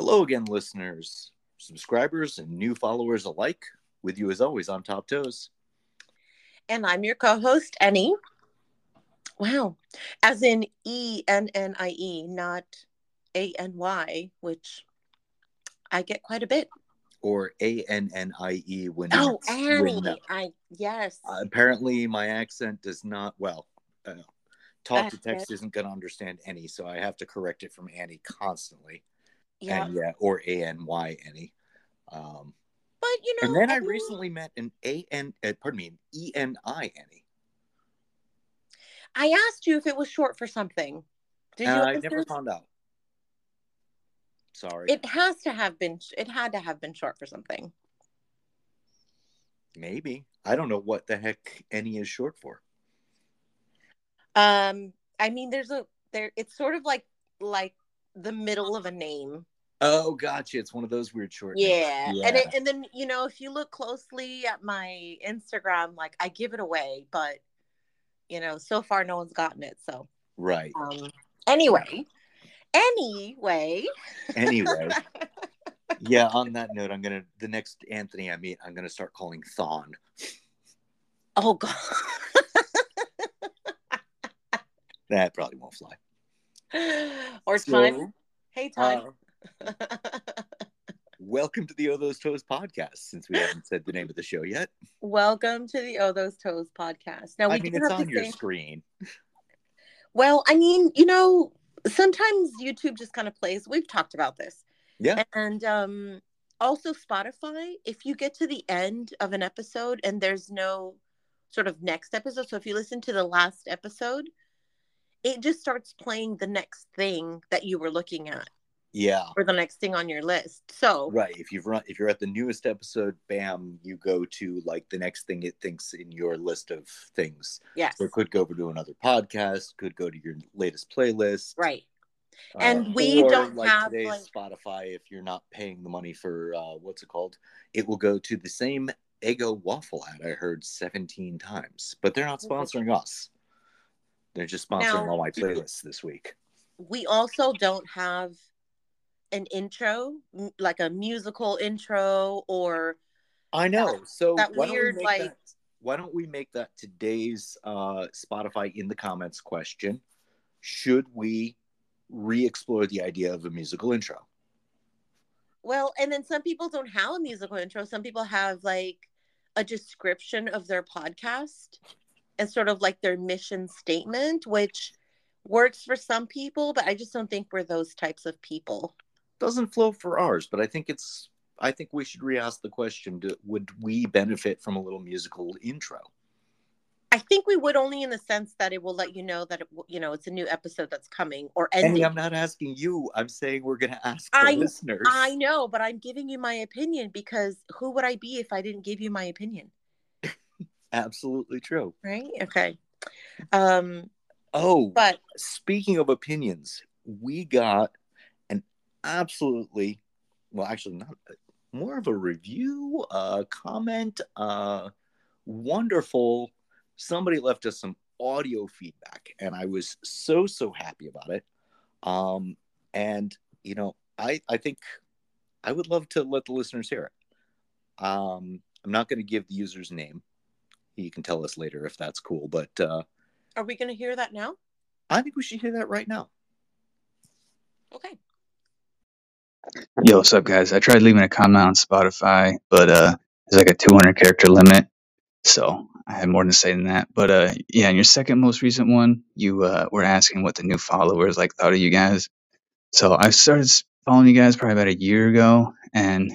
Hello again, listeners, subscribers, and new followers alike. With you as always, I'm Top Toes. And I'm your co host, Ennie. Wow. As in E N N I E, not A N Y, which I get quite a bit. Or A N N I E when. Oh, Annie. when, I, yes. uh, apparently, my accent does not, well, uh, talk to Uh, text isn't going to understand any, so I have to correct it from Annie constantly. Yeah. And yeah, or A N Y Annie. Um, but, you know, and then I recently met an A N, uh, pardon me, an E N I Annie. I asked you if it was short for something. Did you And I never found out. Sorry. It has to have been, it had to have been short for something. Maybe. I don't know what the heck any is short for. Um, I mean, there's a, there, it's sort of like, like the middle of a name. Oh, gotcha. It's one of those weird short names. Yeah. Yeah. And it, and then you know if you look closely at my Instagram, like I give it away, but you know so far no one's gotten it. So Right. um, anyway, anyway, Anyway, yeah, on that note, I'm going to, the next Anthony I meet, I'm going to start calling Thon. oh god, That probably won't fly. or So, time. Hey time. uh, welcome to the Oh Those Toes podcast, since we haven't said the name of the show yet. Welcome to the Oh Those Toes podcast. Now we I mean, it's on to your say- screen. Well, I mean, you know, sometimes YouTube just kind of plays. We've talked about this. Yeah. And um also Spotify, if you get to the end of an episode and there's no sort of next episode, so if you listen to the last episode, it just starts playing the next thing that you were looking at Yeah. or the next thing on your list. So, Right. If you've run, if you're at the newest episode, bam, you go to like the next thing it thinks in your list of things. yes. So it could go over to another podcast, could go to your latest playlist. Right. Uh, And we or don't like have, today's like- Spotify. If you're not paying the money for uh, what's it called, it will go to the same Eggo waffle ad I heard 17 times, but they're not sponsoring us. They're just sponsoring Now- all my playlists this week. we also don't have an intro, like a musical intro or I know. So that why don't we weird, like- that? Why don't we make that today's uh, Spotify in the comments question? Should we re-explore the idea of a musical intro? Well, and then some people don't have a musical intro. Some people have like a description of their podcast and sort of like their mission statement, which works for some people, but I just don't think we're those types of people. Doesn't flow for ours, but I think it's. I think we should re-ask the question: do, Would we benefit from a little musical intro? I think we would only in the sense that it will let you know that it, you know it's a new episode that's coming or ending. Ennie, I'm not asking you. I'm saying we're going to ask the I- listeners. I know, but I'm giving you my opinion because who would I be if I didn't give you my opinion? Absolutely true. Right? Okay. Um, Oh, but speaking of opinions, we got an absolutely, well, actually, not more of a review, uh, comment, uh, wonderful. Somebody left us some audio feedback, and I was so so happy about it. Um, and you know, I I think I would love to let the listeners hear it. Um, I'm not going to give the user's name. He can tell us later if that's cool, but uh, are we going to hear that now? I think we should hear that right now. Okay. Yo, what's up, guys? I tried leaving a comment on Spotify, but uh, there's like a 200 character limit, so I have more to say than that. But uh, yeah, in your second most recent one, you uh, were asking what the new followers like thought of you guys. So I started following you guys probably about a year ago, and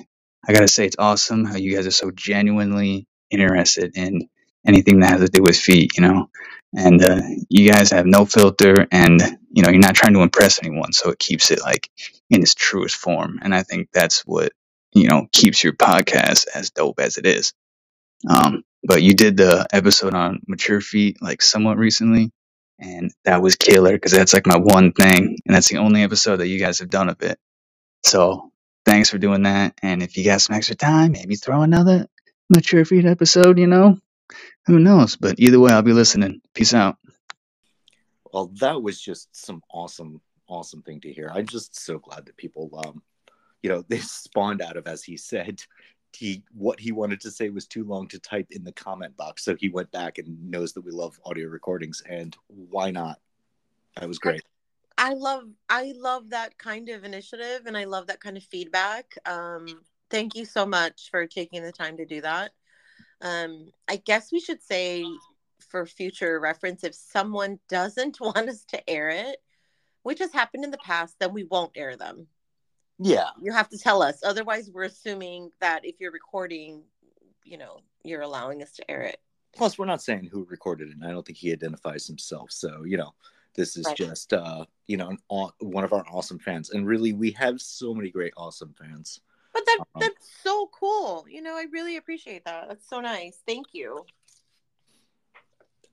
I gotta say it's awesome how you guys are so genuinely interested in anything that has to do with feet, you know. And uh, you guys have no filter, and you know you're not trying to impress anyone, so it keeps it like in its truest form. And I think that's what, you know, keeps your podcast as dope as it is. Um, but you did the episode on mature feet like somewhat recently, and that was killer because that's like my one thing, and that's the only episode that you guys have done of it. So thanks for doing that. And if you got some extra time, maybe throw another mature feet episode, you know? Who knows? But either way, I'll be listening. Peace out. Well, that was just some awesome, awesome thing to hear. I'm just so glad that people, um, you know, this spawned out of, as he said, he what he wanted to say was too long to type in the comment box. So he went back and knows that we love audio recordings, and why not? That was great. I love I love that kind of initiative and I love that kind of feedback. Um, thank you so much for taking the time to do that. Um, I guess we should say for future reference, if someone doesn't want us to air it, which has happened in the past, then we won't air them. Yeah. You have to tell us. Otherwise, we're assuming that if you're recording, you know, you're allowing us to air it. Plus, we're not saying who recorded it, and I don't think he identifies himself. So, you know, this is right. just, uh, you know, an, one of our awesome fans. And really, we have so many great, awesome fans. But that um, that's so cool. You know, I really appreciate that. That's so nice. Thank you.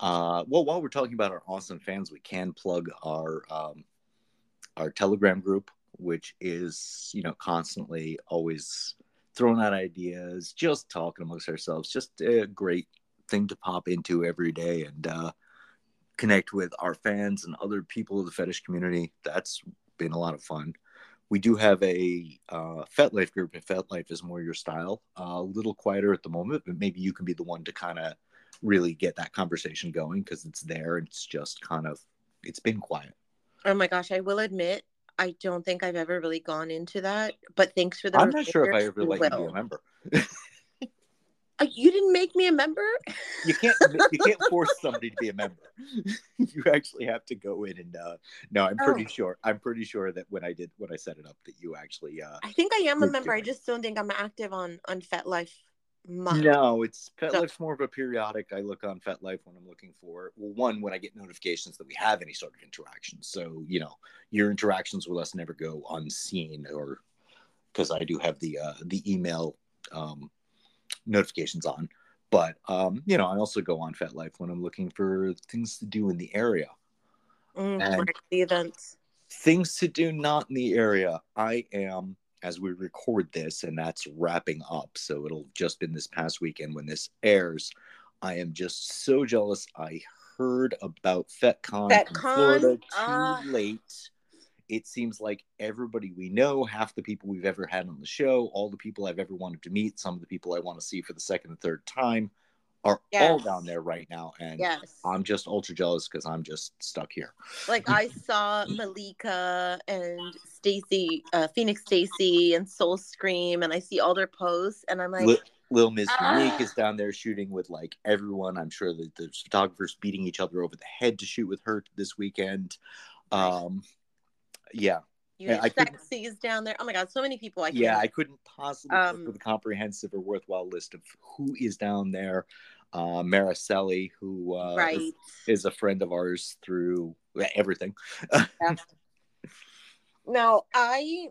Uh, well, while we're talking about our awesome fans, we can plug our um, our Telegram group, which is you know constantly always throwing out ideas, just talking amongst ourselves. Just a great thing to pop into every day and uh, connect with our fans and other people of the fetish community. That's been a lot of fun. We do have a uh, FetLife group if FetLife is more your style. Uh, a little quieter at the moment, but maybe you can be the one to kind of really get that conversation going because it's there and it's just kind of it's been quiet. Oh my gosh, I will admit I don't think I've ever really gone into that, but thanks for the. I'm not sure if I ever let you be a member. Uh, you didn't make me a member. you can't. You can't force somebody to be a member. you actually have to go in and. Uh, no, I'm pretty oh. sure. I'm pretty sure that when I did when I set it up, that you actually. Uh, I think I am a member. I just don't think I'm active on on FetLife much. No, it's FetLife's so, more of a periodic. I look on FetLife when I'm looking for well, one when I get notifications that we have any sort of interaction. So you know, your interactions with us never go unseen, or because I do have the uh, the email um, notifications on. But um, you know, I also go on FetLife when I'm looking for things to do in the area. Mm, and the events. Things to do not in the area. I am as we record this, and that's wrapping up. So it'll just been this past weekend when this airs. I am just so jealous. I heard about FetCon, FetCon? in Florida too uh... late. It seems like everybody we know, half the people we've ever had on the show, all the people I've ever wanted to meet, some of the people I want to see for the second and third time, are yes. all down there right now and yes. i'm just ultra jealous because i'm just stuck here like i saw malika and stacy uh, phoenix stacy and soul scream and i see all their posts and i'm like L- little miss ah. is down there shooting with like everyone i'm sure that there's photographers beating each other over the head to shoot with her this weekend um yeah you yeah, Sexy's down there. Oh my god, so many people. I yeah, I couldn't possibly um, with a comprehensive or worthwhile list of who is down there. Uh, Mariceli, who uh, right. is, is, a friend of ours through everything. yeah. Now, I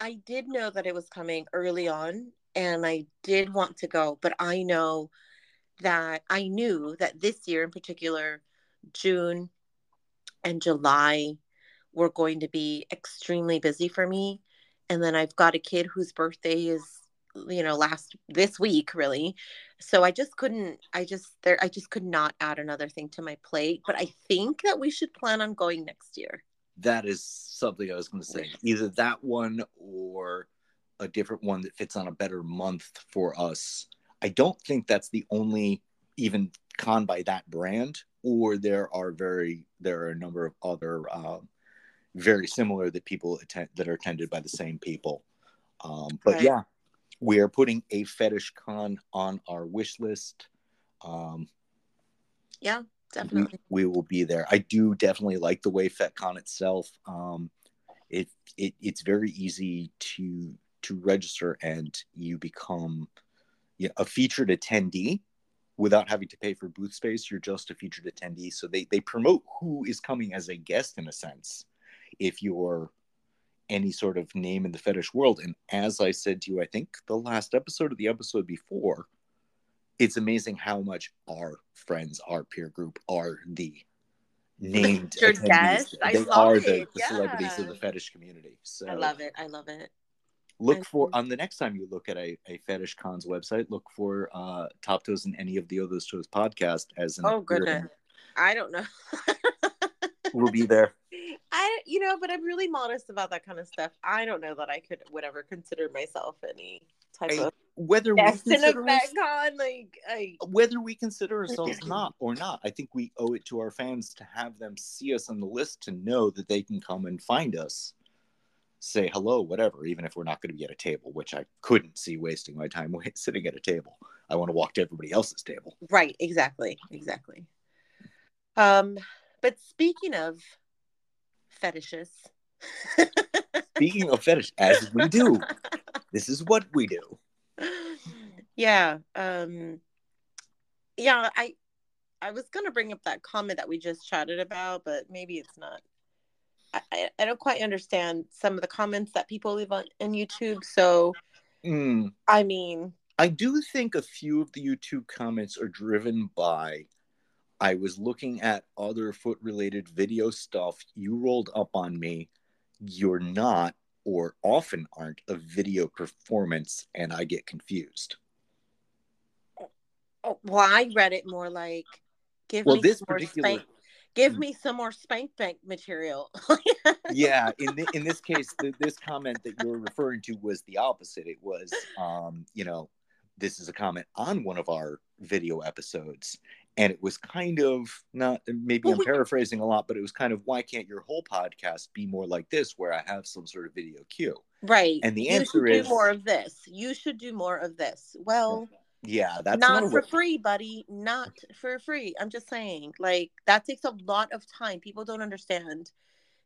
I did know that it was coming early on, and I did want to go, but I know that I knew that this year in particular, June and July were going to be extremely busy for me. And then I've got a kid whose birthday is, you know, last this week, really. So I just couldn't, I just, there, I just could not add another thing to my plate. But I think that we should plan on going next year. That is something I was going to say. Either that one or a different one that fits on a better month for us. I don't think that's the only even con by that brand, or there are very there are a number of other um, very similar that people attend that are attended by the same people. Um, but right. yeah, we are putting a fetish con on our wish list. Um, yeah, definitely. We, we, will be there. I do definitely like the way FetCon itself. Um, it, it it's very easy to to register and you become you know, a featured attendee without having to pay for booth space. You're just a featured attendee. So they they promote who is coming as a guest in a sense if you're any sort of name in the fetish world. And as I said to you, I think the last episode of the episode before, it's amazing how much our friends, our peer group, are the named guests. They are the, the yeah. celebrities of the fetish community. So I love it. I love it. Look for on the next time you look at a, a fetish cons website, look for uh Top Toes and any of the other shows podcast as an Oh goodness. I don't know. we'll be there. I you know, but I'm really modest about that kind of stuff. I don't know that I could would ever consider myself any type I- of whether we guest in a consider us- con. Like, I, whether we consider ourselves not or not, I think we owe it to our fans to have them see us on the list to know that they can come and find us, say hello, whatever, even if we're not going to be at a table, which I couldn't see wasting my time sitting at a table. I want to walk to everybody else's table. right, exactly, exactly. Um, but speaking of fetishes, Speaking of fetish, as we do, this is what we do. yeah um yeah i i was gonna bring up that comment that we just chatted about but maybe it's not. I i, don't quite understand some of the comments that people leave on, on youtube so Mm, i mean I do think a few of the YouTube comments are driven by I was looking at other foot related video stuff. You rolled up on me. You're not, or often aren't, a video performance, and I get confused. oh, well i read it more like give Well, me this some more particular- spank give me some more spank bank material yeah, in th- in this case, the, this comment that you're referring to was the opposite. It was, um, you know, this is a comment on one of our video episodes, and it was kind of not. Maybe Well, I'm we- paraphrasing a lot, but it was kind of, why can't your whole podcast be more like this, where I have some sort of video cue? right And the you answer is- more of this you should do more of this well Yeah, that's not not, for free, buddy. Not for free. I'm just saying, like, that takes a lot of time. People don't understand.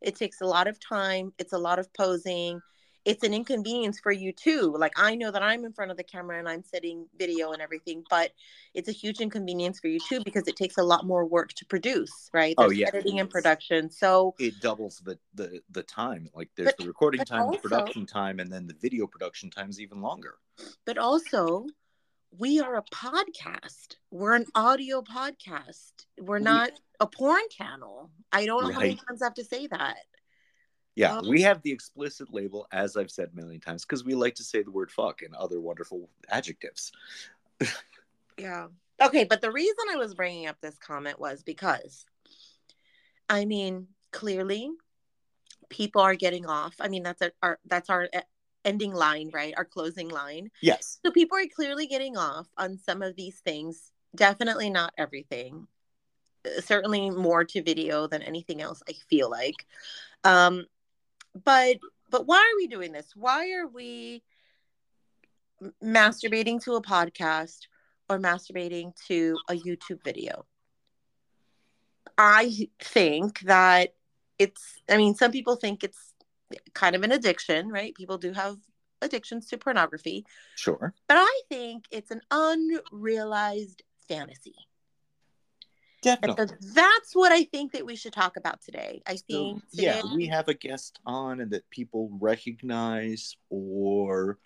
It takes a lot of time. It's a lot of posing. It's an inconvenience for you too. Like, I know that I'm in front of the camera and I'm setting video and everything, but it's a huge inconvenience for you too because it takes a lot more work to produce, right? Oh, There's yeah. editing and production. So, It doubles the, the the time. Like there's But- the recording time, the production time, and then the video production time is even longer. but also, we are a podcast. We're an audio podcast. We're not a porn channel. I don't know how many times I have to say that. Yeah, Um, we have the explicit label, as I've said a million times, because we like to say the word fuck and other wonderful adjectives. Yeah. Okay, but the reason I was bringing up this comment was because, I mean, clearly, people are getting off. I mean, that's a, our that's our e- ending line, right? Our closing line. Yes. So people are clearly getting off on some of these things. Definitely not everything. Certainly more to video than anything else. I feel like, um, but but why are we doing this? Why are we masturbating to a podcast or masturbating to a YouTube video? I think that it's. I mean, some people think it's kind of an addiction, right? People do have addictions to pornography. Sure. But I think it's an unrealized fantasy. Definitely. so that's what I think that we should talk about today. I So, think yeah, today- we have a guest on and that people recognize, or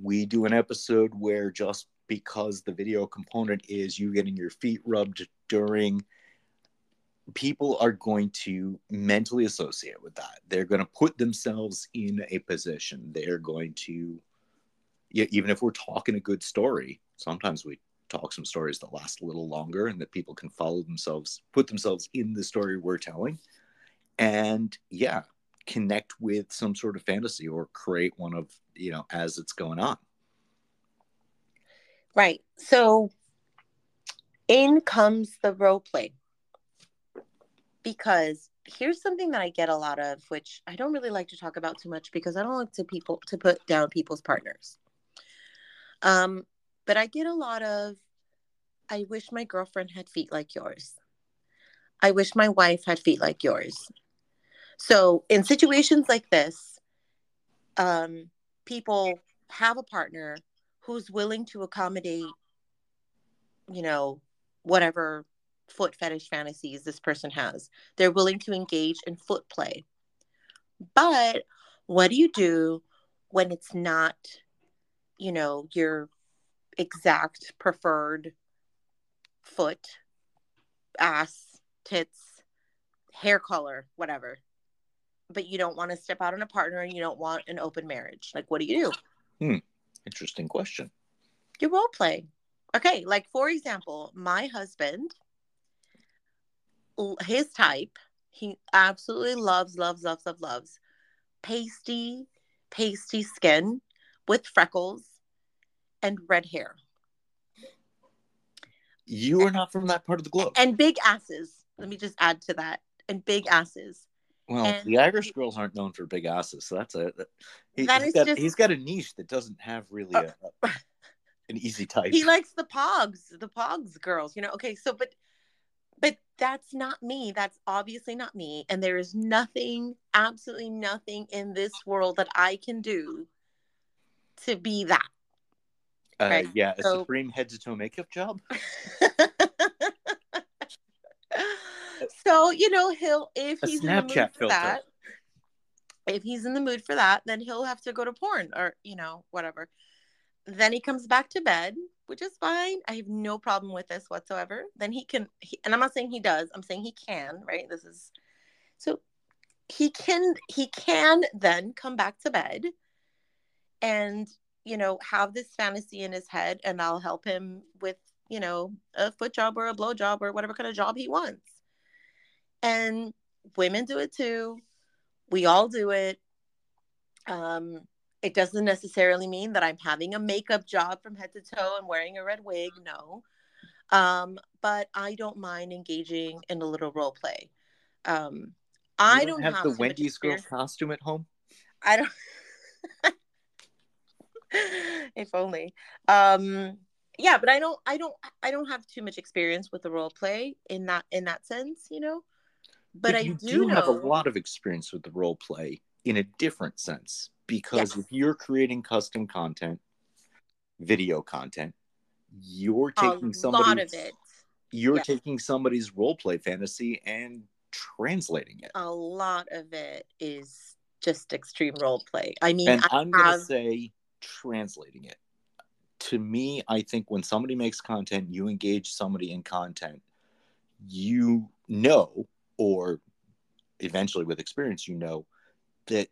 we do an episode where just because the video component is you getting your feet rubbed during, people are going to mentally associate with that. They're going to put themselves in a position. They're going to, yeah, even if we're talking a good story, sometimes we talk some stories that last a little longer and that people can follow themselves, put themselves in the story we're telling and yeah connect with some sort of fantasy or create one of you know as it's going on right. So in comes the role play. Because here's something that I get a lot of, which I don't really like to talk about too much because I don't like to people to put down people's partners. Um, but I get a lot of I wish my girlfriend had feet like yours. I wish my wife had feet like yours. So in situations like this, um, people have a partner who's willing to accommodate, you know, whatever foot fetish fantasies this person has. They're willing to engage in foot play. But what do you do when it's not, you know, your exact preferred foot, ass, tits, hair color, whatever? But you don't want to step out on a partner and you don't want an open marriage. Like, what do you do? Hmm. interesting question you role play. Okay, like for example, my husband, his type he absolutely loves, loves, loves, loves, loves pasty, pasty skin with freckles and red hair. You are not from that part of the globe. And big asses. Let me just add to that. And big asses. Well, and- the Irish girls aren't known for big asses, so that's a that, he, has is got, just- he's got a niche that doesn't have really uh, a, a- an easy type. He likes the pogs, the pogs girls, you know. Okay, so but but that's not me. That's obviously not me. And there is nothing, absolutely nothing in this world that I can do to be that. Uh, right, yeah, a so- supreme head to toe makeup job. so you know he'll if A he's in the mood Snapchat for filter. that if he's in the mood for that then he'll have to go to porn or you know whatever then he comes back to bed which is fine i have no problem with this whatsoever then he can he, and i'm not saying he does i'm saying he can right this is so he can he can then come back to bed and you know have this fantasy in his head and i'll help him with you know a foot job or a blow job or whatever kind of job he wants and women do it too we all do it um it doesn't necessarily mean that i'm having a makeup job from head to toe and wearing a red wig no um but i don't mind engaging in a little role play um i You don't, have, have the Wendy's girl costume at home. I don't. if only. Um, yeah, but I don't. I don't. I don't have too much experience with the role play in that in that sense, you know. But, I you do, do know. have a lot of experience with the role play in a different sense because Yes. if you're creating custom content, video content, you're taking somebody's you're Yes. taking somebody's role play fantasy and translating it. A lot of it is just extreme role play. I mean, and I I'm going to say translating it. To me, I think when somebody makes content, you engage somebody in content, you know, or eventually with experience, you know that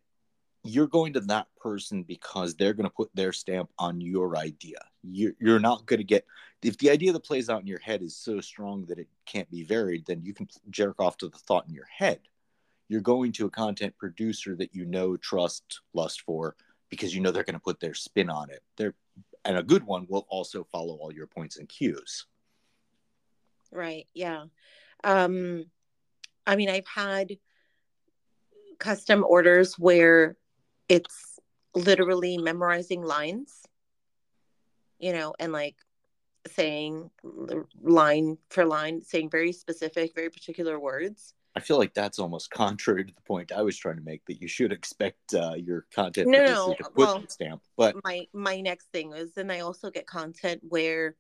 you're going to that person because they're going to put their stamp on your idea. You're, you're not going to get, if the idea that plays out in your head is so strong that it can't be varied, then you can jerk off to the thought in your head. You're going to a content producer that you know, trust, lust for, because you know they're going to put their spin on it. They're, and a good one will also follow all your points and cues. Right. Yeah. Um I mean, I've had custom orders where it's literally memorizing lines, you know, and like saying line for line, saying very specific, very particular words. I feel like that's almost contrary to the point I was trying to make that you should expect uh, your content No, no, to put well- stamp. But My my next thing is then I also get content where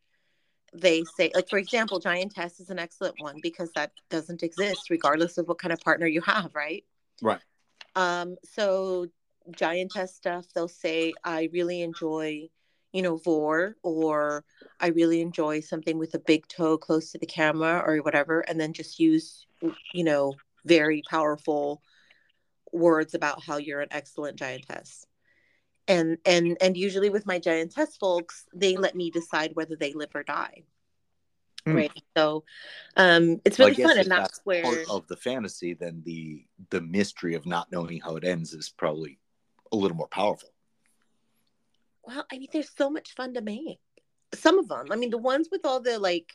they say like for example, Giantess is an excellent one because that doesn't exist regardless of what kind of partner you have, right? right, Um, so giantess stuff, they'll say, I really enjoy, you know, vore, or I really enjoy something with a big toe close to the camera or whatever, and then just use, you know, very powerful words about how you're an excellent giantess. And and and usually with my giantess folks, they let me decide whether they live or die. Hmm. Right. So um it's really guess fun and that's where part of the fantasy, then the the mystery of not knowing how it ends is probably a little more powerful. Well, I mean, there's so much fun to make. Some of them, I mean, the ones with all the like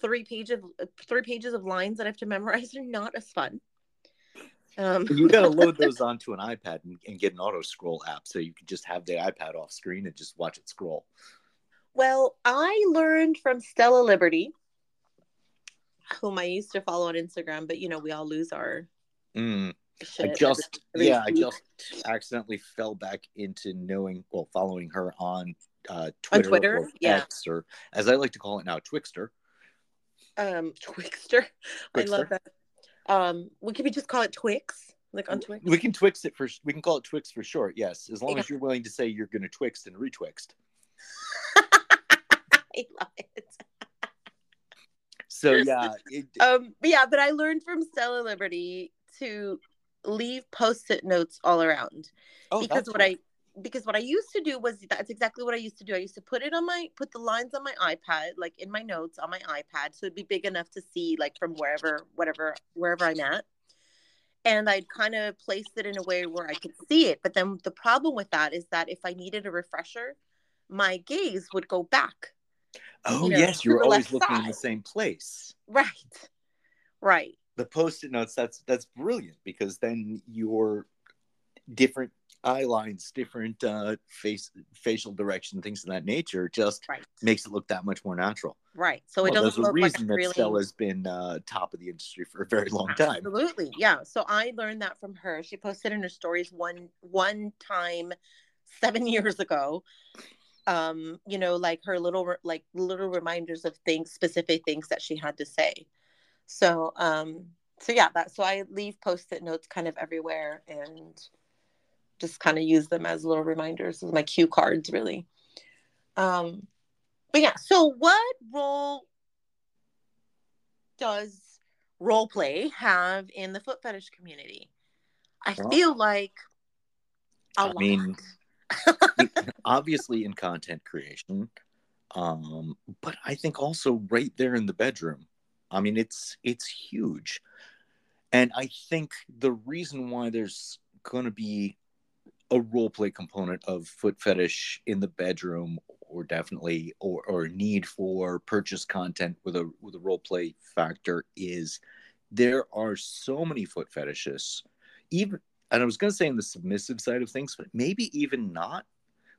three pages of three pages of lines that I have to memorize are not as fun. Um, You got to load those onto an iPad and, and get an auto scroll app so you can just have the iPad off screen and just watch it scroll. well, I learned from Stella Liberty, whom I used to follow on Instagram, but you know, we all lose our Mm. I just yeah, I just accidentally fell back into knowing well, following her on uh, On Twitter, Twitter? or Yeah. X, or as I like to call it now, Twixter. um Twixter. I love that. Um, we could we just call it Twix, like on Twix. We can Twix it for we can call it Twix for short. Yes, as long Yeah. as you're willing to say you're going to Twixt and retwixt. I love it. So yeah, it, um yeah but i learned from stella liberty to leave post-it notes all around oh, because what cool. i because what i used to do was that's exactly what i used to do i used to put it on my put the lines on my ipad like in my notes on my ipad so it'd be big enough to see like from wherever whatever wherever i'm at and I'd kind of place it in a way where I could see it. But then the problem with that is that if I needed a refresher, my gaze would go back. Oh, you know, yes, you're always looking side. in the same place. Right. Right. The post-it notes that's that's brilliant because then your different eye lines, different uh, face facial direction, things of that nature, just right. makes it look that much more natural. Right. So it well, doesn't look reason like that really... Stella's been uh, top of the industry for a very long time. Absolutely. Yeah. So I learned that from her. She posted in her stories one one time seven years ago. Um, you know, like her little like little reminders of things, specific things that she had to say. So um, so yeah, that so I leave post-it notes kind of everywhere and just kind of use them as little reminders as my cue cards really. Um but yeah so what role does role play have in the foot fetish community? I well, feel like I lot. mean obviously in content creation um but i think also right there in the bedroom i mean it's it's huge. And i think the reason why there's going to be a role play component of foot fetish in the bedroom or definitely or or need for purchase content with a with a role play factor is there are so many foot fetishists even and I was going to say in the submissive side of things but maybe even not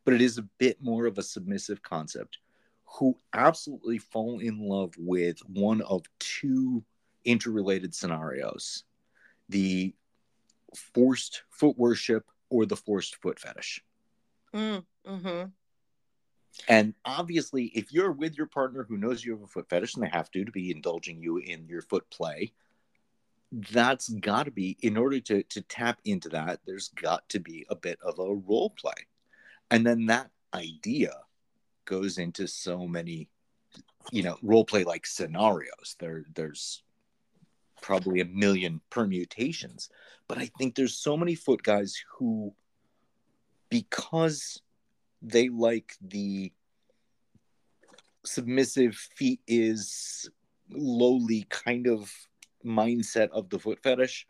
but it is a bit more of a submissive concept who absolutely fall in love with one of two interrelated scenarios the forced foot worship or the forced foot fetish. Mm, hmm And obviously, if you're with your partner who knows you have a foot fetish and they have to to be indulging you in your foot play, that's got to be in order to to tap into that. There's got to be a bit of a role play, and then that idea goes into so many, you know, role play like scenarios. There, there's probably a million permutations. But I think there's so many foot guys who, because they like the submissive feet is lowly kind of mindset of the foot fetish,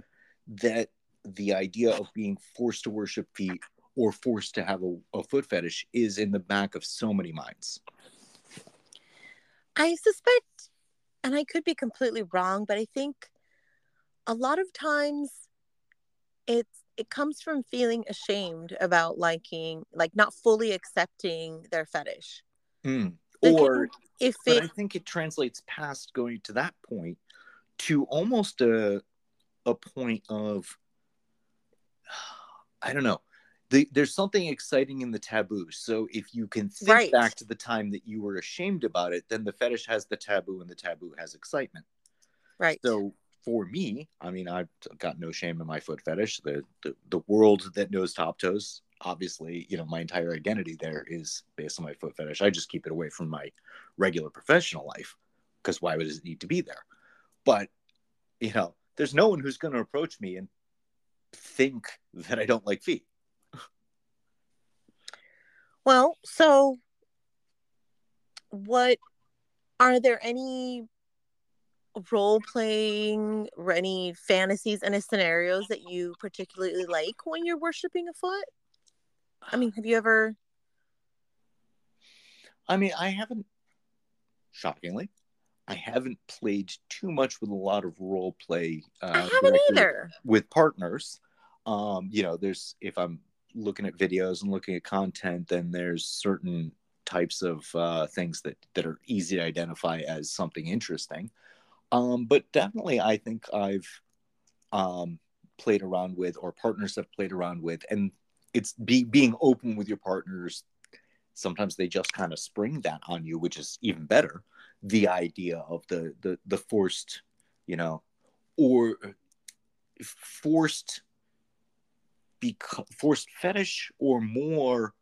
that the idea of being forced to worship feet or forced to have a, a foot fetish is in the back of so many minds. I suspect, and I could be completely wrong, but I think a lot of times it's it comes from feeling ashamed about liking like not fully accepting their fetish mm. or if it, i think it translates past going to that point to almost a a point of i don't know the, there's something exciting in the taboo so if you can think right. back to the time that you were ashamed about it then the fetish has the taboo and the taboo has excitement right so for me, I mean, I've got no shame in my foot fetish. The, the the world that knows top toes, obviously, you know, my entire identity there is based on my foot fetish. I just keep it away from my regular professional life because why would it need to be there? But you know, there's no one who's going to approach me and think that I don't like feet. Well, so what are there any role playing or any fantasies and scenarios that you particularly like when you're worshiping a foot? I mean, have you ever? I mean, I haven't, shockingly, I haven't played too much with a lot of role play. Uh, I haven't either. With partners. Um, you know, there's, if I'm looking at videos and looking at content, then there's certain types of uh, things that, that are easy to identify as something interesting. Um, but definitely, I think I've um, played around with, or partners have played around with, and it's be, being open with your partners. Sometimes they just kind of spring that on you, which is even better. The idea of the the the forced, you know, or forced, beca- forced fetish, or more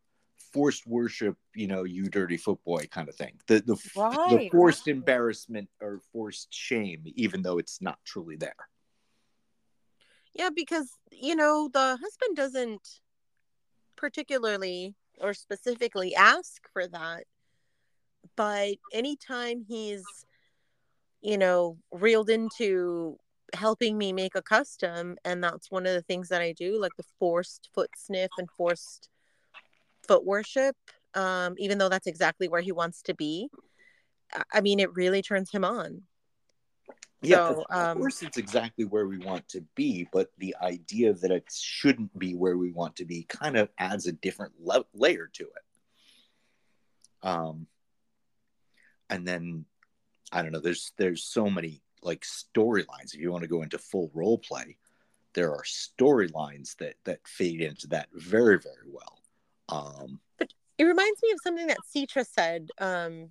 forced worship, you know, you dirty footboy kind of thing. The the, right, the forced right. embarrassment or forced shame, even though it's not truly there. Yeah, because you know the husband doesn't particularly or specifically ask for that, but anytime he's you know reeled into helping me make a custom and that's one of the things that I do like the forced foot sniff and forced foot worship um even though that's exactly where he wants to be I mean it really turns him on Yeah, So, of um, course it's exactly where we want to be, but the idea that it shouldn't be where we want to be kind of adds a different le- layer to it. Um, and then I don't know. There's there's so many like storylines. If you want to go into full role play, there are storylines that that fade into that very very well. Um, but it reminds me of something that Citra said um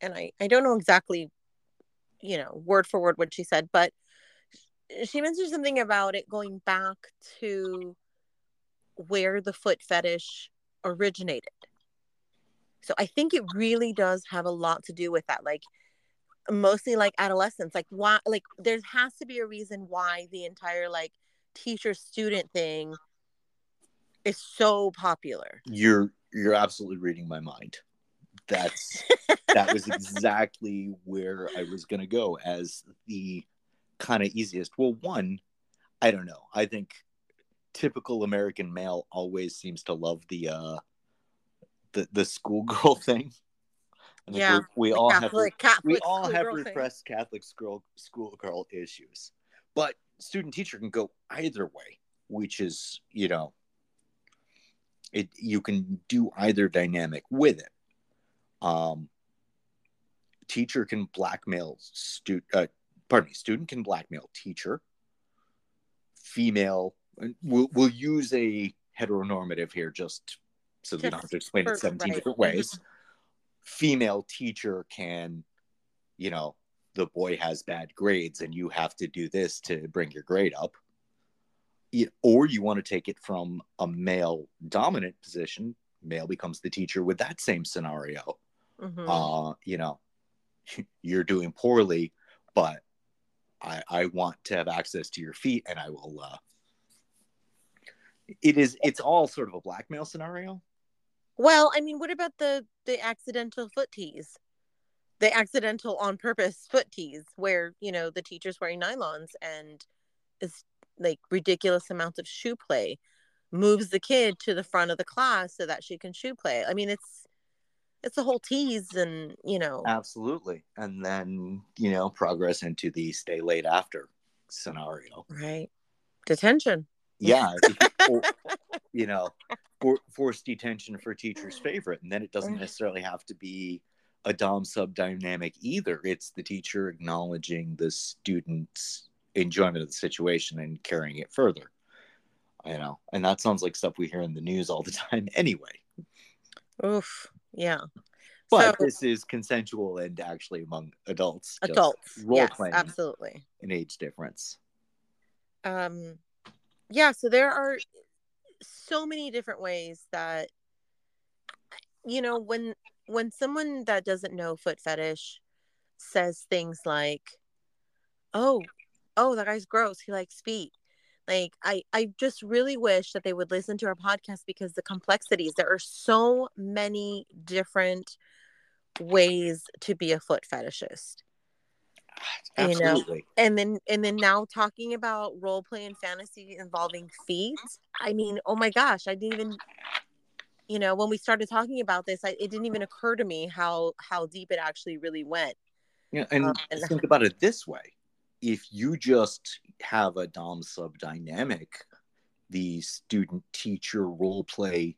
and I I don't know exactly you know word for word what she said but she mentioned something about it going back to where the foot fetish originated so I think it really does have a lot to do with that like mostly like adolescents like why like there has to be a reason why the entire like teacher student thing is so popular you're you're absolutely reading my mind. That's that was exactly where I was going to go as the kind of easiest. Well, one, I don't know. I think typical American male always seems to love the uh the the schoolgirl thing. Think Yeah, we, we all have Catholic, Catholic we all have schoolgirl thing. repressed Catholic school schoolgirl issues, but student teacher can go either way, which is you know, it you can do either dynamic with it. Um, teacher can blackmail student. Uh, pardon me, student can blackmail teacher. Female, we'll we'll use a heteronormative here just so we don't have to explain it 17 right. different ways female teacher can, you know, the boy has bad grades and you have to do this to bring your grade up. Y- Or you want to take it from a male dominant position, male becomes the teacher with that same scenario. Mhm. Uh, you know, you're doing poorly, but I, I want to have access to your feet and I will uh it is it's all sort of a blackmail scenario. Well, I mean, what about the the accidental foot tease? The accidental on purpose foot tease where, you know, the teacher's wearing nylons and is like ridiculous amounts of shoe play moves the kid to the front of the class so that she can shoe play. I mean, it's it's a whole tease and, you know, Absolutely. And then, you know, progress into the stay late after scenario. right. Detention. Yeah. or, you know, for, forced detention for teacher's favorite. And then it doesn't necessarily have to be a Dom sub dynamic either. It's the teacher acknowledging the student's enjoyment of the situation and carrying it further. You know, and that sounds like stuff we hear in the news all the time anyway. Oof. Yeah. But so this is consensual and actually among adults. adults. Role yes, playing absolutely. an age difference. um yeah so there are so many different ways that you know when when someone that doesn't know foot fetish says things like oh oh that guy's gross. He likes feet. Like i i just really wish that they would listen to our podcast because the complexities there are so many different ways to be a foot fetishist You know, and then and then now talking about role play and fantasy involving feet i mean oh my gosh i didn't even you know when we started talking about this I, it didn't even occur to me how how deep it actually really went. Yeah, and Um, and- think about it this way: if you just have a dom sub dynamic, the student teacher role play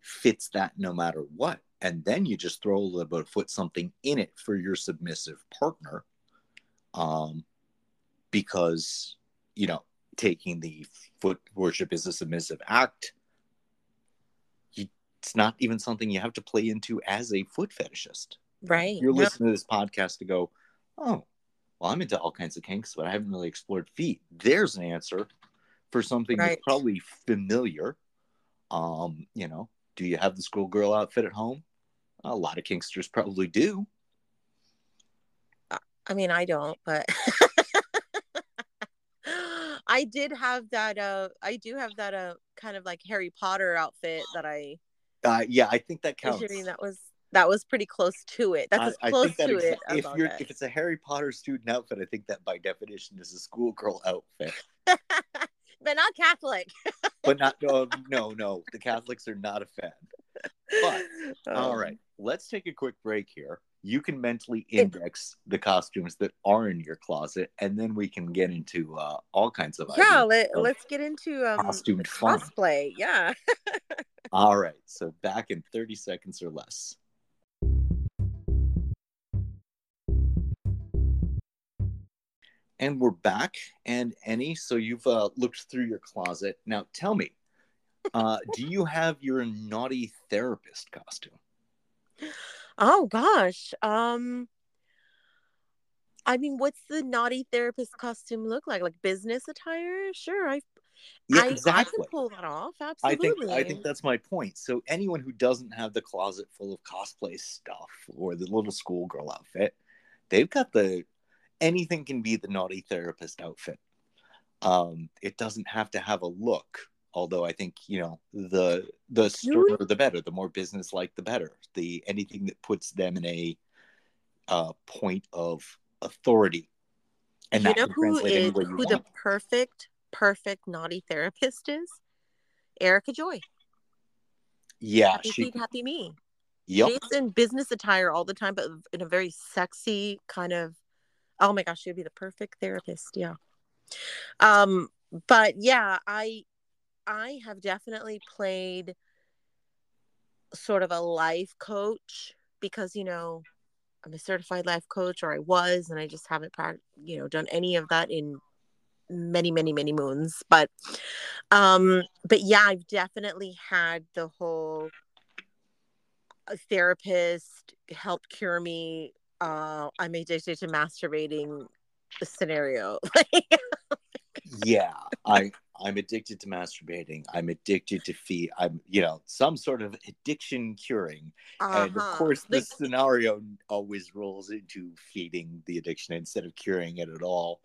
fits that no matter what, and then you just throw a little bit of foot something in it for your submissive partner, um, because you know taking the foot worship is a submissive act. You, it's not even something you have to play into as a foot fetishist right you're No, listening to this podcast to go, oh, well, I'm into all kinds of kinks, but I haven't really explored feet. There's an answer for something Right. that's probably familiar. Um, you know, do you have the schoolgirl outfit at home? A lot of kinksters probably do. I mean i don't but i did have that uh i do have that uh kind of like harry potter outfit that i Uh, yeah, I think that counts. that was that was pretty close to it. That's as I, I close to exa- it. If you're if it's a Harry Potter student outfit, I think that by definition is a schoolgirl outfit. but not Catholic. But not no no no. The Catholics are not a fan. But, All Um, right, let's take a quick break here. You can mentally index the costumes that are in your closet, and then we can get into uh, all kinds of Yeah, let, of let's get into um costumed fun. cosplay. Yeah. All right, so back in 30 seconds or less. And we're back. And Ennie, so you've uh, looked through your closet. Now tell me, uh, do you have your naughty therapist costume? Oh gosh. Um I mean, what's the naughty therapist costume look like? Like business attire? Sure, I Yeah, I, I exactly. can pull that off. Absolutely. I think I think that's my point. So anyone who doesn't have the closet full of cosplay stuff or the little schoolgirl outfit, they've got the anything can be the naughty therapist outfit. Um, it doesn't have to have a look, although I think you know the the sterner the better, the more business like the better. The anything that puts them in a uh, point of authority, and you that know who is who the perfect, perfect naughty therapist is? Erica Joy. Yeah, Happy she. feet, happy me. Yep. She's in business attire all the time, but in a very sexy kind of. Oh my gosh, she'd be the perfect therapist. Yeah. Um, but yeah, I, I have definitely played sort of a life coach because you know I'm a certified life coach, or I was, and I just haven't, you know, done any of that in many, many, many moons. But, um, but yeah, I've definitely had the whole a therapist help cure me. Uh, I'm addicted to masturbating scenario. yeah i i'm addicted to masturbating i'm addicted to feed i'm you know some sort of addiction curing and of Uh-huh. course this scenario always rolls into feeding the addiction instead of curing it at all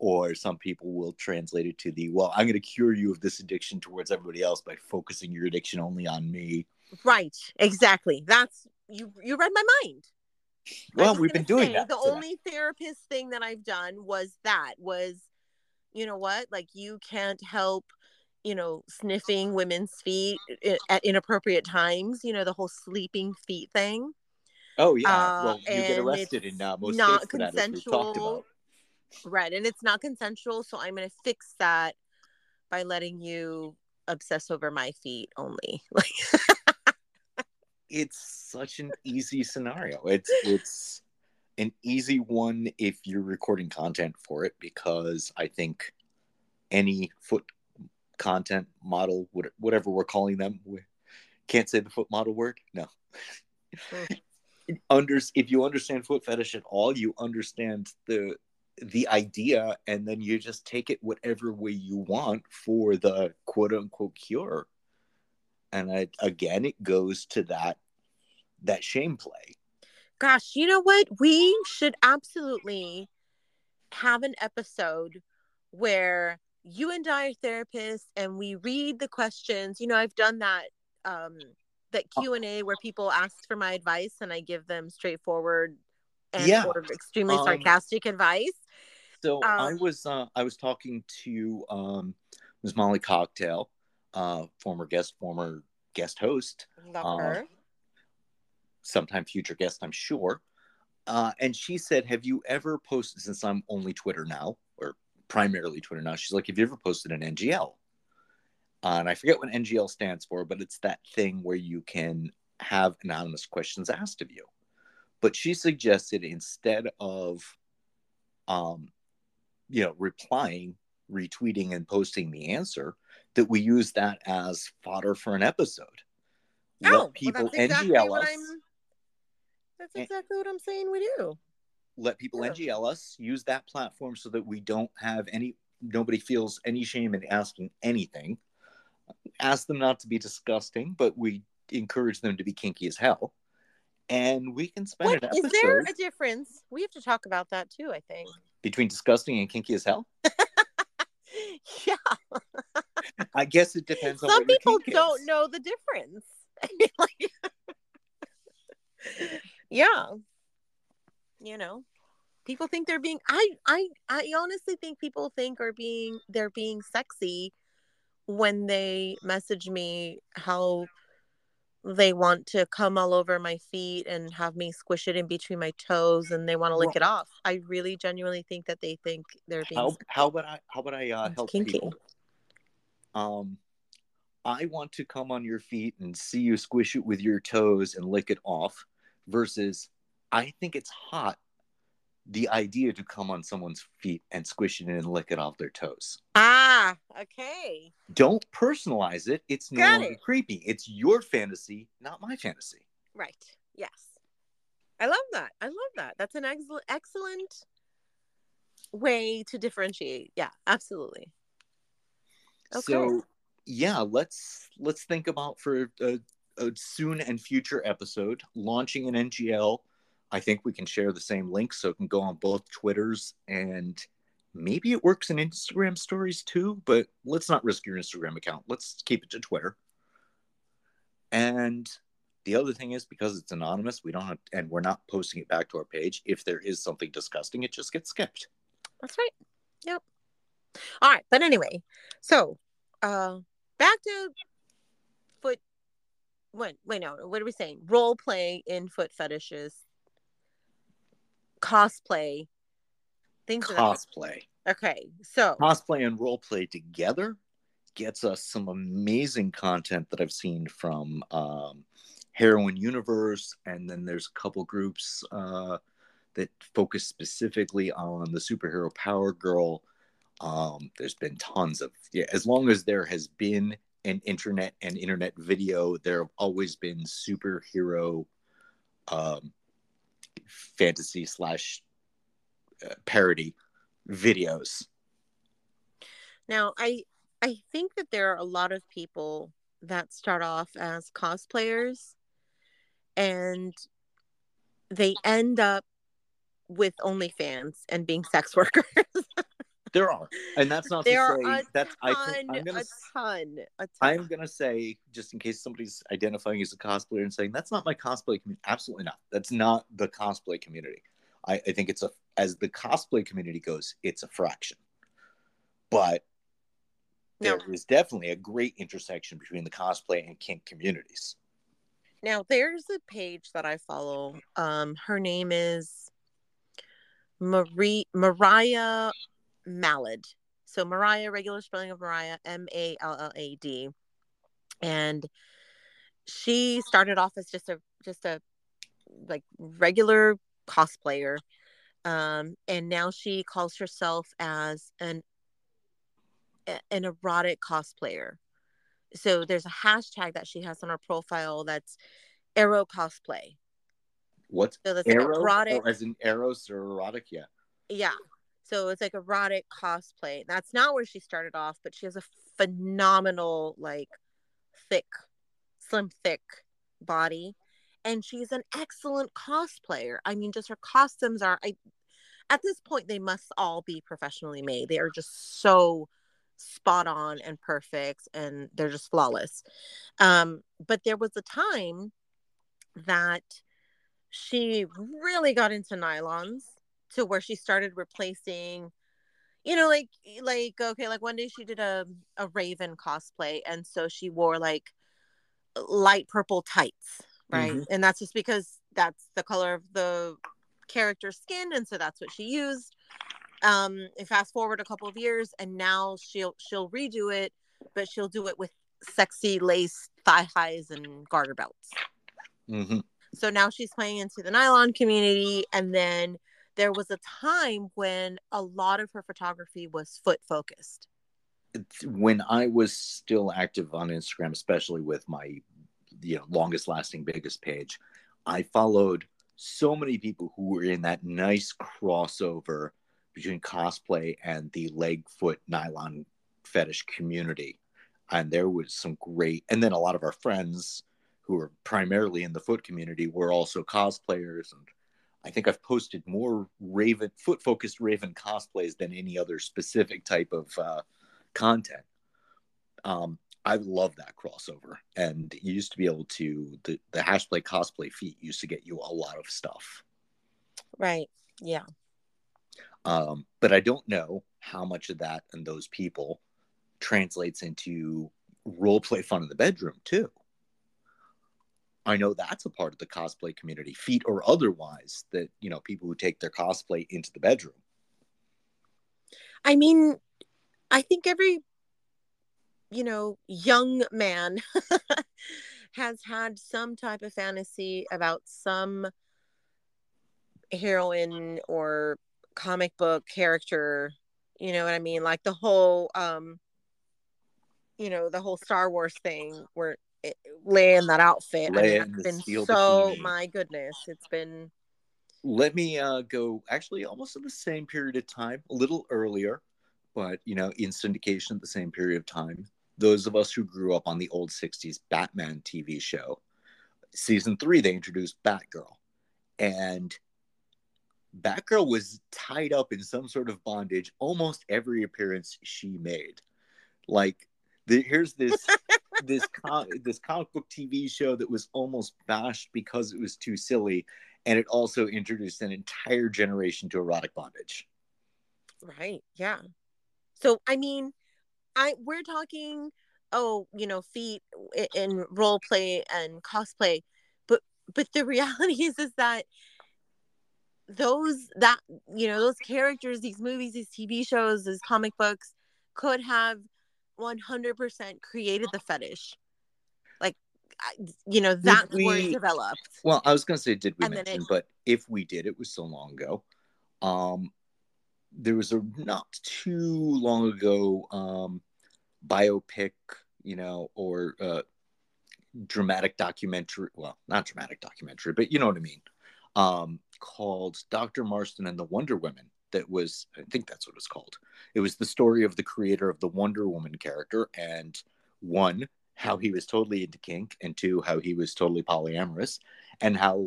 or some people will translate it to the well i'm going to cure you of this addiction towards everybody else by focusing your addiction only on me right, exactly. That's you. You read my mind. Well we've been doing say, that The only therapist thing that I've done was that was, you know what? Like you can't help, you know, sniffing women's feet at inappropriate times. You know, the whole sleeping feet thing. oh yeah uh, well you get arrested in uh, most not states for that as we've talked consensual. about Right, and it's not consensual, so I'm gonna fix that by letting you obsess over my feet only. Like, it's such an easy scenario. It's it's an easy one if you're recording content for it because I think any foot content model, what- whatever we're calling them, we can't say the foot model word. No. Under if you understand foot fetish at all, you understand the the idea, and then you just take it whatever way you want for the quote unquote cure. And I, again, it goes to that that shame play. Gosh, you know what? We should absolutely have an episode where you and I are therapists and we read the questions. You know, I've done that um that Q and A where people ask for my advice and I give them straightforward and Yeah. sort of extremely Um, sarcastic advice. So I Um, was uh, I was talking to um, Ms. Molly Cocktail, uh, former guest, former guest host, Love uh, her. Sometime future guest, I'm sure. Uh, and she said, "Have you ever posted? Since I'm only Twitter now, or primarily Twitter now, she's like, have you ever posted an NGL?" Uh, and I forget what NGL stands for, but it's that thing where you can have anonymous questions asked of you. But she suggested instead of, um, you know, replying, retweeting, and posting the answer, that we use that as fodder for an episode. Let Oh, well, people that's exactly NGL us. That's exactly what I'm saying. We do. let people Yeah. NGL us, use that platform so that we don't have any, nobody feels any shame in asking anything. Ask them not to be disgusting, but we encourage them to be kinky as hell. And we can spend What an is there a difference? We have to talk about that too. I think. between disgusting and kinky as hell. yeah, I guess it depends on some people don't is. know the difference. like, Yeah. You know, people think they're being I I I honestly think people think are being they're being sexy when they message me how they want to come all over my feet and have me squish it in between my toes and they want to lick it off. I really genuinely think that they think they're being how, sexy. how about I how about I uh, help kinky. people? Um, I want to come on your feet and see you squish it with your toes and lick it off, versus I think it's hot. The idea to come on someone's feet and squish it in and lick it off their toes. Ah, okay. Don't personalize it. It's no Got longer it. creepy. It's your fantasy, not my fantasy. Right. Yes. I love that. I love that. That's an excellent excellent way to differentiate. Yeah, absolutely. Okay. So yeah, let's let's think about for a, a soon and future episode launching an NGL. I think we can share the same link so it can go on both Twitters and maybe it works in Instagram stories too, but let's not risk your Instagram account. Let's keep it to Twitter. And the other thing is because it's anonymous, we don't have and we're not posting it back to our page. If there is something disgusting, it just gets skipped. That's right. Yep. All right, but anyway, so uh back to what wait no, what are we saying? Role play in foot fetishes, cosplay, things. Cosplay. Okay, so cosplay and role play together gets us some amazing content that I've seen from um, Heroine Universe, and then there's a couple groups uh, that focus specifically on the superhero Power Girl. Um, there's been tons of yeah. As long as there has been an internet and internet video, there have always been superhero um, fantasy slash uh, parody videos. Now, I I think that there are a lot of people that start off as cosplayers and they end up with OnlyFans and being sex workers. There are, and that's not there to are say a that's. ton, I think I'm gonna. a ton, a ton. I'm gonna say just in case somebody's identifying as a cosplayer and saying that's not my cosplay community. Absolutely not. That's not the cosplay community. I, I think it's a as the cosplay community goes, it's a fraction. But there is definitely a great intersection between the cosplay and kink communities. Now there's a page that I follow. Um, her name is Marie Mariah Mallad. So Mariah, regular spelling of Mariah, M A L L A D, and she started off as just a just a like regular cosplayer, um, and now she calls herself as an an erotic cosplayer. So there's a hashtag that she has on her profile that's Ero cosplay. What's So that's like arrow? erotic. Oh, as in eros or erotic? Yeah. Yeah. So it's like erotic cosplay. That's not where she started off, but she has a phenomenal, like, thick, slim, thick body. And she's an excellent cosplayer. I mean, just her costumes are, I, at this point, they must all be professionally made. They are just so spot on and perfect, and they're just flawless. Um, but there was a time that she really got into nylons to where she started replacing you know like like okay like one day she did a, a raven cosplay and so she wore like light purple tights right Mhm. and that's just because that's the color of the character's skin and so that's what she used um and fast forward a couple of years and now she'll she'll redo it but she'll do it with sexy lace thigh highs and garter belts hmm so now she's playing into the nylon community. And then there was a time when a lot of her photography was foot focused. when I was still active on Instagram, especially with my you know longest lasting biggest page, I followed so many people who were in that nice crossover between cosplay and the leg foot nylon fetish community. And there was some great and then a lot of our friends who were primarily in the foot community were also cosplayers and I think I've posted more Raven foot focused Raven cosplays than any other specific type of uh, content. Um, I love that crossover. And you used to be able to the the Hashplay cosplay feet used to get you a lot of stuff. Right. Yeah. Um, but I don't know how much of that and those people translates into role play fun in the bedroom too. I know that's a part of the cosplay community, feet or otherwise, that you know, people who take their cosplay into the bedroom. I mean, I think every you know, young man has had some type of fantasy about some heroine or comic book character you know what i mean like the whole um you know the whole star wars thing where Leia in that outfit Leia I mean, it's been so my goodness it's been Let me uh, go actually almost at the same period of time, a little earlier, but you know, in syndication at the same period of time. Those of us who grew up on the old 60s Batman TV show, season three, they introduced Batgirl. And Batgirl was tied up in some sort of bondage almost every appearance she made. Like, the, here's this this com- this comic book TV show that was almost bashed because it was too silly, and it also introduced an entire generation to erotic bondage. right yeah so i mean i we're talking oh you know feet in role play and cosplay but but the reality is is that those that you know those characters these movies these tv shows these comic books could have 100% created the fetish like you know that's where we- it developed Well, I was going to say, did we And mention? it- But if we did, it was so long ago. Um, there was a not too long ago um, biopic, you know, or uh, dramatic documentary. Well, not dramatic documentary, but you know what I mean. Um, called Dr. Marston and the Wonder Women. That was, I think that's what it's called. It was the story of the creator of the Wonder Woman character, and one, how he was totally into kink, and two, how he was totally polyamorous, and how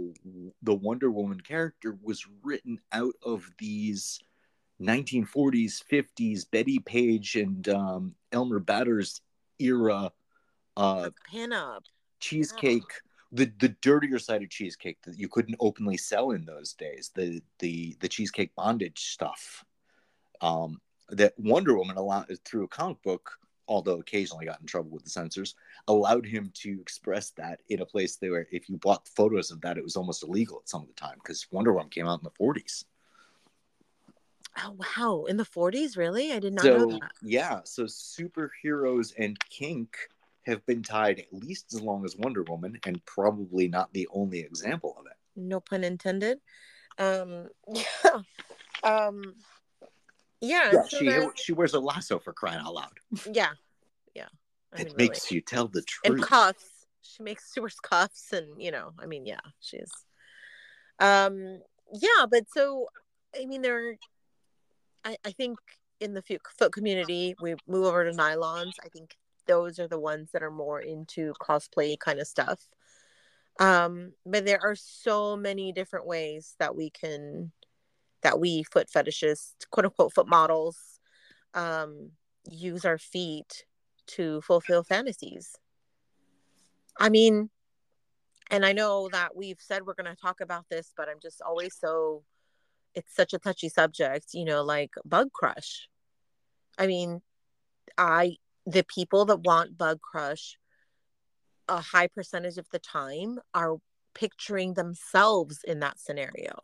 the Wonder Woman character was written out of these 1940s, 50s Bettie Page and um, Elmer Batters era uh, pin up cheesecake the the dirtier side of cheesecake that you couldn't openly sell in those days the the the cheesecake bondage stuff um that wonder woman allowed through a comic book although occasionally got in trouble with the censors allowed him to express that in a place where if you bought photos of that it was almost illegal at some of the time because wonder woman came out in the 40s oh wow. In the 40s really? I did not know that. yeah. So superheroes and kink have been tied at least as long as wonder woman and probably not the only example of it no pun intended um yeah um yeah, Yeah, so she she wears a lasso for crying out loud. yeah yeah I It mean, really. makes you tell the and truth. cuffs she makes she wears cuffs and you know i mean yeah she's um yeah but so i mean there i i think in the foot community we move over to nylons i think those are the ones that are more into cosplay kind of stuff um but there are so many different ways that we can that we foot fetishists quote unquote foot models um use our feet to fulfill fantasies I mean, and I know that we've said we're going to talk about this, but I'm just always so, it's such a touchy subject, you know, like Bug Crush. I mean, I, the people that want Bug Crush, a high percentage of the time are picturing themselves in that scenario.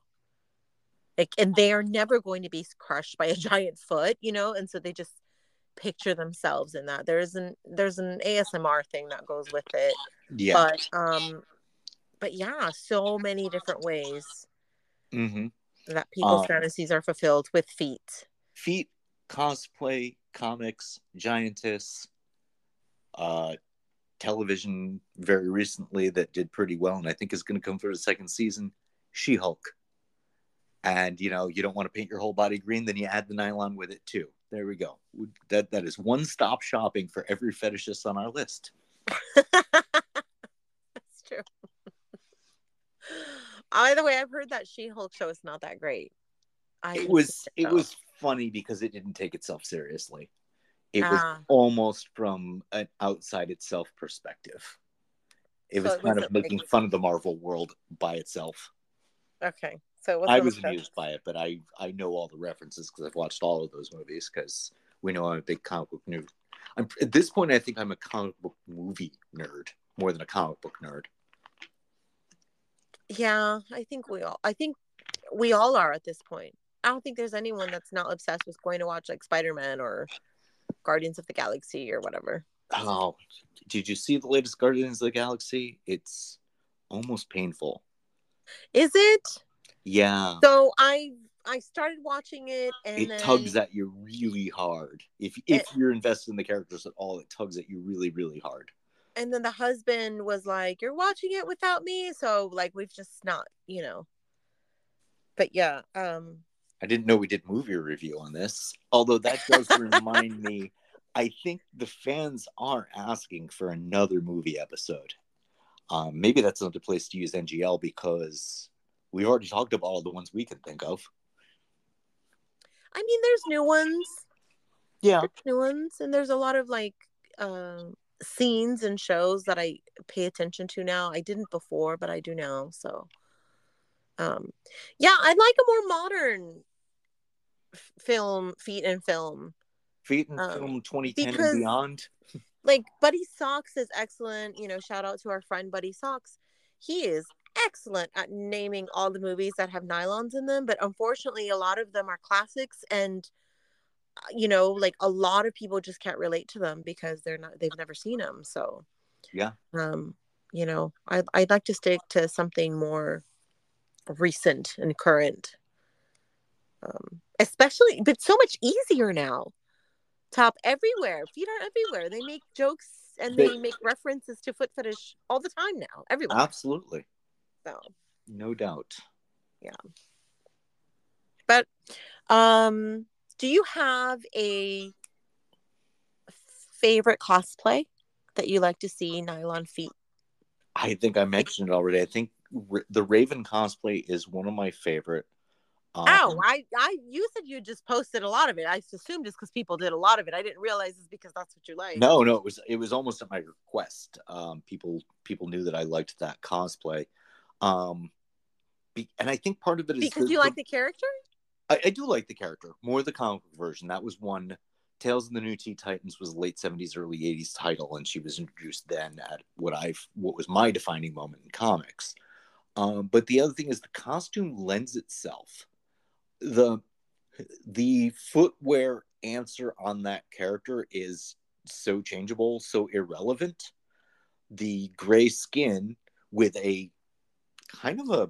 Like, and they are never going to be crushed by a giant foot, you know, and so they just picture themselves in that. There's an there's an ASMR thing that goes with it yeah. but um but yeah so many different ways hmm that people's Um, fantasies are fulfilled with feet Feet, cosplay, comics, giantess, uh, television very recently that did pretty well, and I think is going to come for the second season. She Hulk. And you know you don't want to paint your whole body green, then you add the nylon with it too. There we go. That that is one stop shopping for every fetishist on our list. that's true either way i've heard that she-hulk show is not that great I it was it was funny because it didn't take itself seriously It was Ah. almost from an outside itself perspective. It So was it kind of making fun of the Marvel world by itself. Okay. So I was amused by it, but I I know all the references because I've watched all of those movies because we know I'm a big comic book nerd. I'm, at this point, I think I'm a comic book movie nerd more than a comic book nerd. Yeah, I think we all I think we all are at this point. I don't think there's anyone that's not obsessed with going to watch like Spider-Man or Guardians of the Galaxy or whatever. Oh, did you see the latest Guardians of the Galaxy? It's almost painful. Is it? Yeah, So I I started watching it and it then tugs at you really hard. If if you're invested in the characters at all, it tugs at you really really hard. and then the husband was like, "You're watching it without me." So like we've just not, you know. But yeah, um I didn't know we did movie review on this. Although that does remind me, I think the fans are asking for another movie episode. Um, maybe that's not another place to use NGL because we already talked about all the ones we can think of. I mean there's new ones. Yeah. There's new ones and there's a lot of like um scenes and shows that I pay attention to now. I didn't before, but I do now. So um yeah, I'd like a more modern f- film, feet and film. Feet and Um, Film 2010 because- and beyond. like Buddy Socks is excellent. You know, shout out to our friend Buddy Socks. He is excellent at naming all the movies that have nylons in them, but unfortunately, a lot of them are classics, and uh, you know, like a lot of people just can't relate to them because they're not they've never seen them. So Yeah. um, you know, I I'd like to stick to something more recent and current. Um, especially, but so much easier now. Top everywhere, feet are everywhere. They make jokes and They- they make references to foot fetish all the time now, everywhere. Absolutely. So, No doubt. Yeah. But um, do you have a favorite cosplay that you like to see nylon feet? I think I mentioned it already. I think the Raven cosplay is one of my favorite. Um, Oh, I, I, you said you just posted a lot of it. I assumed just because people did a lot of it. I didn't realize it's because that's what you like. No, no, it was it was almost at my request. Um, people people knew that I liked that cosplay, um, be, and I think part of it is because the- you like the character. I, I do like the character more the comic book version. That was one. Tales of the New Teen Titans was late seventies, early eighties title, and she was introduced then at what I've what was my defining moment in comics. Um, but the other thing is the costume lends itself. the The footwear answer on that character is so changeable, so irrelevant. The gray skin with a kind of a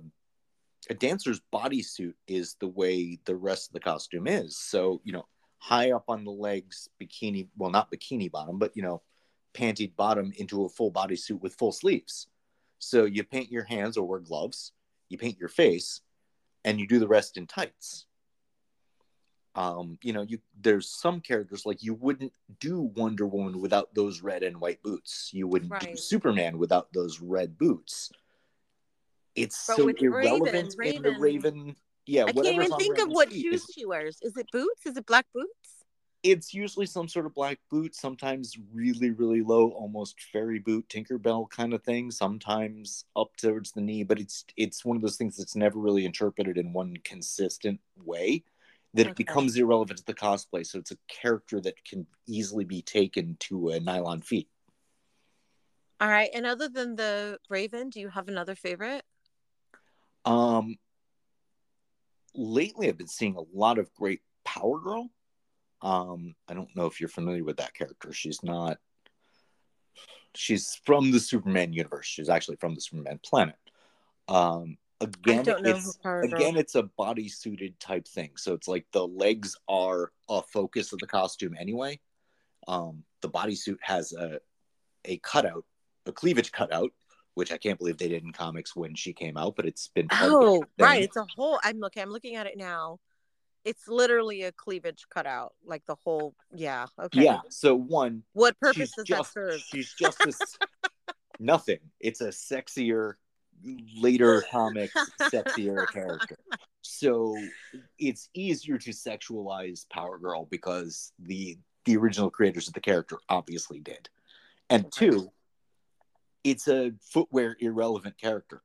a dancer's bodysuit is the way the rest of the costume is. So, you know, high up on the legs, bikini, well, not bikini bottom, but, you know, pantied bottom into a full bodysuit with full sleeves. So you paint your hands or wear gloves, you paint your face, and you do the rest in tights. Um, you know, you there's some characters like you wouldn't do Wonder Woman without those red and white boots. You wouldn't do Superman without those red boots. It's But so with Raven, irrelevant in the Raven- Raven. Yeah, I can't even think of what shoes she wears. Is it boots? Is it black boots? It's usually some sort of black boot, sometimes really, really low, almost fairy boot, Tinkerbell kind of thing, sometimes up towards the knee, but it's it's one of those things that's never really interpreted in one consistent way that Okay. it becomes irrelevant to the cosplay. So it's a character that can easily be taken to a nylon feet. All right. And other than the Raven, do you have another favorite? Um lately I've been seeing a lot of great Power Girl. Um, I don't know if you're familiar with that character. She's not she's from the Superman universe. She's actually from the Superman planet. Um again I don't know who it's again it's a body suited type thing. So it's like the legs are a focus of the costume anyway. Um the bodysuit has a a cutout, a cleavage cutout, which I can't believe they did in comics when she came out, but it's been part of the Oh, right. It's a whole. I'm looking. I'm looking at it now. It's literally a cleavage cutout, like the whole. Yeah. Okay. Yeah. So one, What purpose does just that serve? she's just this nothing. It's a sexier later comic, sexier character. So it's easier to sexualize Power Girl because the the original creators of the character obviously did. And Okay. two, it's a footwear irrelevant character.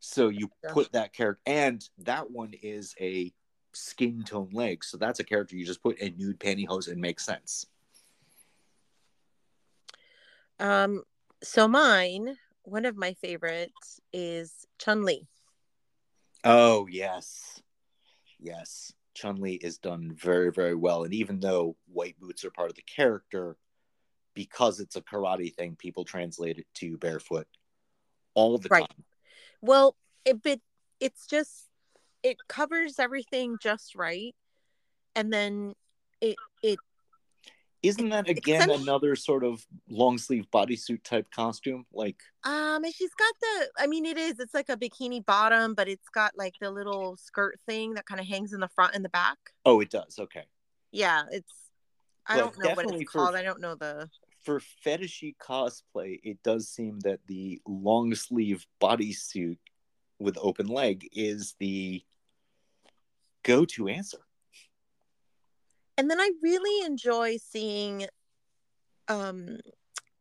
So you put that character, and that one is a skin tone legs. So that's a character you just put a nude pantyhose and makes sense. Um, so mine, one of my favorites is Chun Li. Oh, yes. Yes. Chun Li is done very, very well. And even though white boots are part of the character, because it's a karate thing, people translate it to barefoot all the Right. time. Well, it but it's just it covers everything just right, and then it it Isn't that again another sort of long sleeve bodysuit type costume? Like, um and she's got the I mean it is it's like a bikini bottom, but it's got like the little skirt thing that kind of hangs in the front and the back. oh, it does. Okay. Yeah, it's I Well, don't know what it's for- called. I don't know the For fetishy cosplay, it does seem that the long sleeve bodysuit with open leg is the go to answer. and then I really enjoy seeing um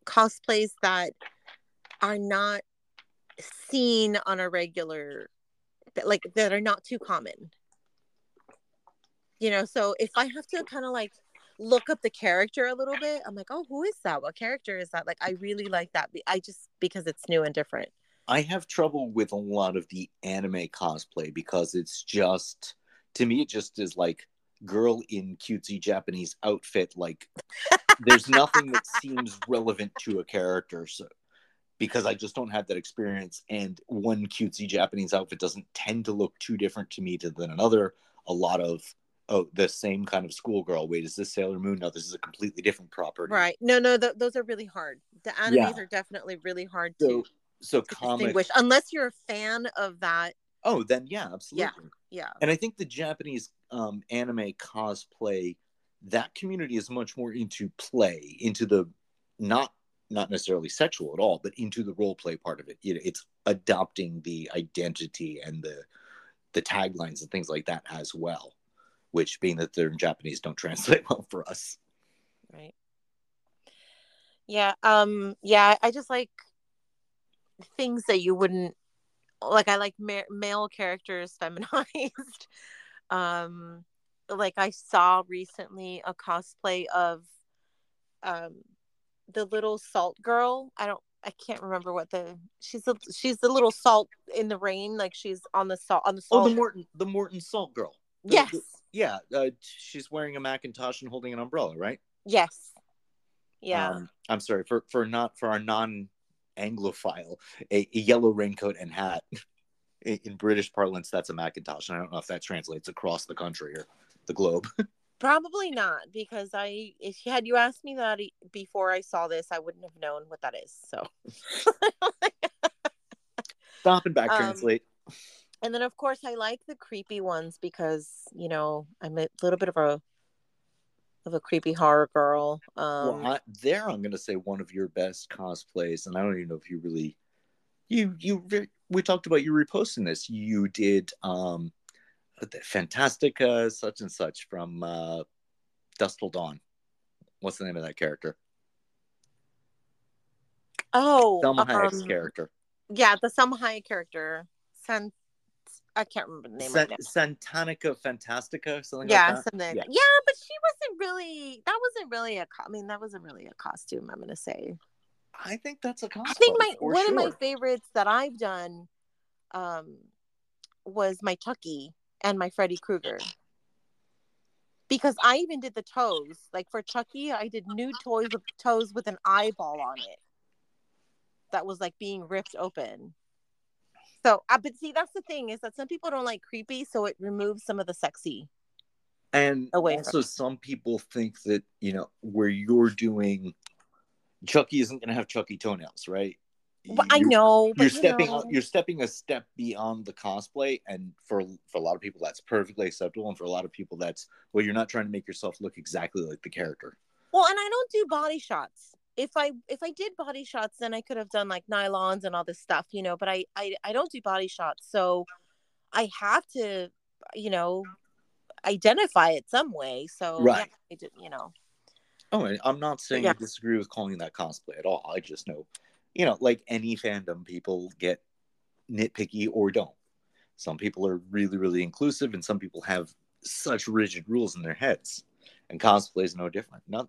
cosplays that are not seen on a regular like that are not too common. You know, so if I have to kind of like look up the character a little bit, I'm like, oh, who is that? What character is that? Like, I really like that. I just because it's new and different. I have trouble with a lot of the anime cosplay because it's just to me it just is like girl in cutesy Japanese outfit. Like there's nothing that seems relevant to a character. So because I just don't have that experience, and one cutesy Japanese outfit doesn't tend to look too different to me to, than another. A lot of oh, the same kind of schoolgirl. Wait, is this Sailor Moon? No, this is a completely different property. Right? No, no, th- those are really hard. The animes Yeah. are definitely really hard So to, so comic. distinguish, unless you're a fan of that. Oh, then yeah, absolutely. Yeah. yeah. And I think the Japanese um, anime cosplay, that community is much more into play, into the not not necessarily sexual at all, but into the role play part of it. You know, it's adopting the identity and the the taglines and things like that as well. Which, being that they're in Japanese, don't translate well for us. right yeah um yeah i just like things that you wouldn't like i like ma- male characters feminized um like i saw recently a cosplay of um the little salt girl i don't i can't remember what the she's a she's the little salt in the rain like she's on the salt on the salt. Oh, the Morton, the Morton Salt girl. The- yes the- yeah, uh, she's wearing a Macintosh and holding an umbrella, right? yes yeah Um, I'm sorry for for not for our non Anglophile, a, a yellow raincoat and hat. In, in British parlance, that's a Macintosh, and I don't know if that translates across the country or the globe. Probably not, because I, if you had you asked me that before I saw this, I wouldn't have known what that is. So, Stop and back Um, translate. and then of course I like the creepy ones because you know I'm a little bit of a of a creepy horror girl. Um, well, I, there, I'm going to say one of your best cosplays, and I don't even know if you really, you you we talked about you reposting this. You did um, the Fantastica such and such from uh, Dusk Till Dawn. What's the name of that character? oh, Salma Hayek's um, character. yeah, the Salma Hayek character. I can't remember the name San- right now. Santanica Fantastica, something Yeah, like that. something Yeah. that. Yeah, but she wasn't really. That wasn't really a. co- I mean, that wasn't really a costume. I'm gonna say. I think that's a costume. I think my for one of my favorites that I've done um was my Chucky and my Freddy Krueger. Because I even did the toes. Like for Chucky, I did nude toys with toes with an eyeball on it. That was like being ripped open. So, uh, but see, that's the thing is that some people don't like creepy, so it removes some of the sexy. And away also, some people think that you know where you're doing Chucky isn't going to have Chucky toenails, right? But I know, but You're you stepping know, you're stepping a step beyond the cosplay, and for for a lot of people that's perfectly acceptable, and for a lot of people that's well, you're not trying to make yourself look exactly like the character. Well, and I don't do body shots. If I if I did body shots, then I could have done like nylons and all this stuff, you know. But I I, I don't do body shots, so I have to, you know, identify it some way. So Right. yeah, I did, you know. Oh, and I'm not saying Yeah. I disagree with calling that cosplay at all. I just know, you know, like any fandom, people get nitpicky or don't. Some people are really, really inclusive, and some people have such rigid rules in their heads. And cosplay is no different. Not,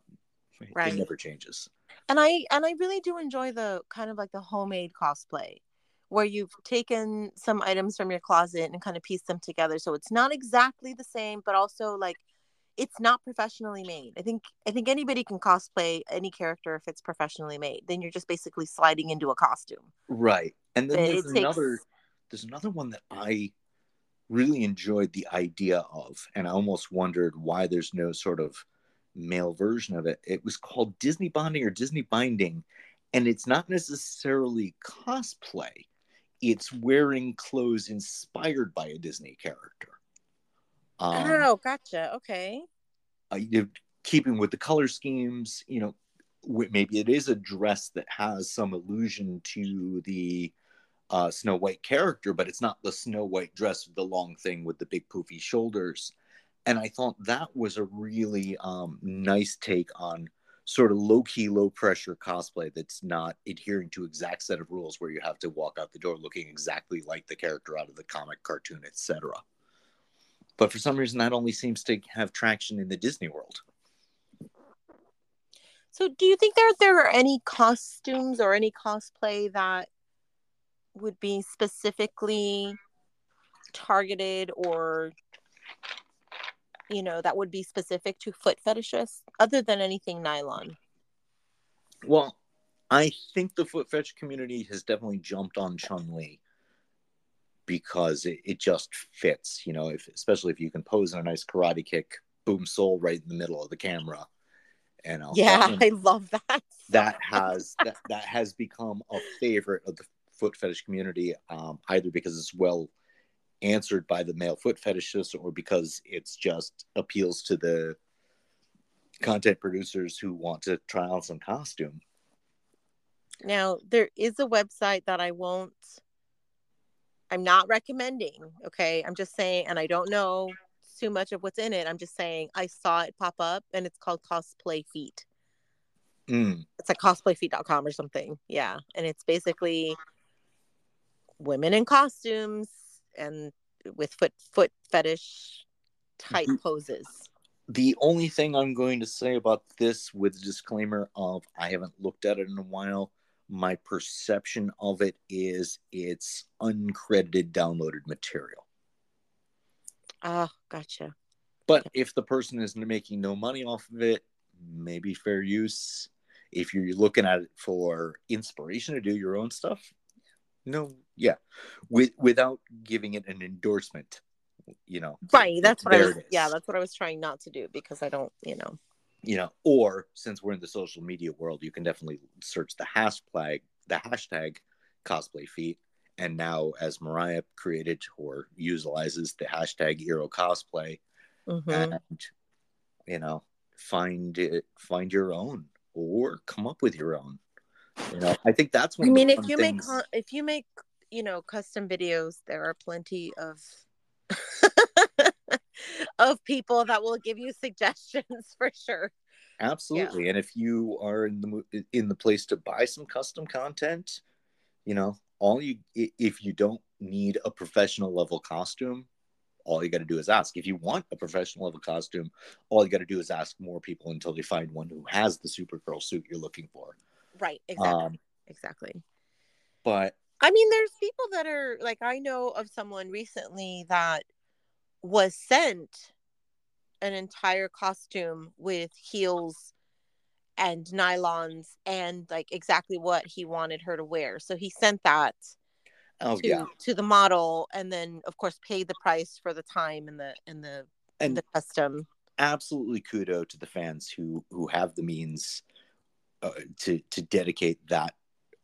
Right. it never changes. and i and i really do enjoy the kind of like the homemade cosplay where you've taken some items from your closet and kind of pieced them together so it's not exactly the same but also like it's not professionally made i think i think anybody can cosplay any character if it's professionally made then you're just basically sliding into a costume Right. And then But there's it takes- another there's another one that I really enjoyed the idea of, and I almost wondered why there's no sort of male version of it. It was called Disney Bonding or Disney Binding, and it's not necessarily cosplay. It's wearing clothes inspired by a Disney character. Um, oh gotcha okay uh, you know, keeping with the color schemes, you know, maybe it is a dress that has some allusion to the uh, Snow White character, but it's not the Snow White dress with the long thing with the big poofy shoulders. And I thought that was a really um, nice take on sort of low key, low pressure cosplay that's not adhering to exact set of rules where you have to walk out the door looking exactly like the character out of the comic, cartoon, etc. But for some reason, that only seems to have traction in the Disney world. So, do you think there there are any costumes or any cosplay that would be specifically targeted or you know that would be specific to foot fetishists other than anything nylon? Well, I think the foot fetish community has definitely jumped on Chun Li because it, it just fits, you know, if, especially if you can pose in a nice karate kick, boom sole right in the middle of the camera. You know, Yeah, that, I love that. that has that, that has become a favorite of the foot fetish community, um, either because it's well answered by the male foot fetishists or because it's just appeals to the content producers who want to try on some costume. Now, there is a website that I won't I'm not recommending, okay? I'm just saying and I don't know too much of what's in it. I'm just saying I saw it pop up and it's called Cosplay Feet. Mm. it's like cosplayfeet.com or something. Yeah. And it's basically women in costumes and with foot foot fetish type Mhm. poses. The only thing I'm going to say about this, with disclaimer of I haven't looked at it in a while, my perception of it is it's uncredited downloaded material. Ah, gotcha. But if the person is making no money off of it, maybe fair use. If you're looking at it for inspiration to do your own stuff, no, yeah, with without giving it an endorsement, you know. Right. That's what I was yeah, that's what I was trying not to do because I don't, you know. you know, or since we're in the social media world, you can definitely search the hashtag the hashtag cosplay feet. And now, as Mariah created or utilizes the hashtag Ero cosplay, Mhm. and you know, find it, find your own, or come up with your own. You know, I think that's one. I mean, if you make things- con- if you make, you know, custom videos, there are plenty of of people that will give you suggestions for sure. Absolutely. And if you are in the in the place to buy some custom content, you know, all you if you don't need a professional level costume, all you got to do is ask. If you want a professional level costume, all you got to do is ask more people until they find one who has the Supergirl suit you're looking for. Right. Exactly. Um, exactly. but I mean, there's people that are like, I know of someone recently that was sent an entire costume with heels and nylons and like exactly what he wanted her to wear. So he sent that oh to yeah, to the model and then of course paid the price for the time and the and the and the custom. absolutely kudo to the fans who who have the means uh, to to dedicate that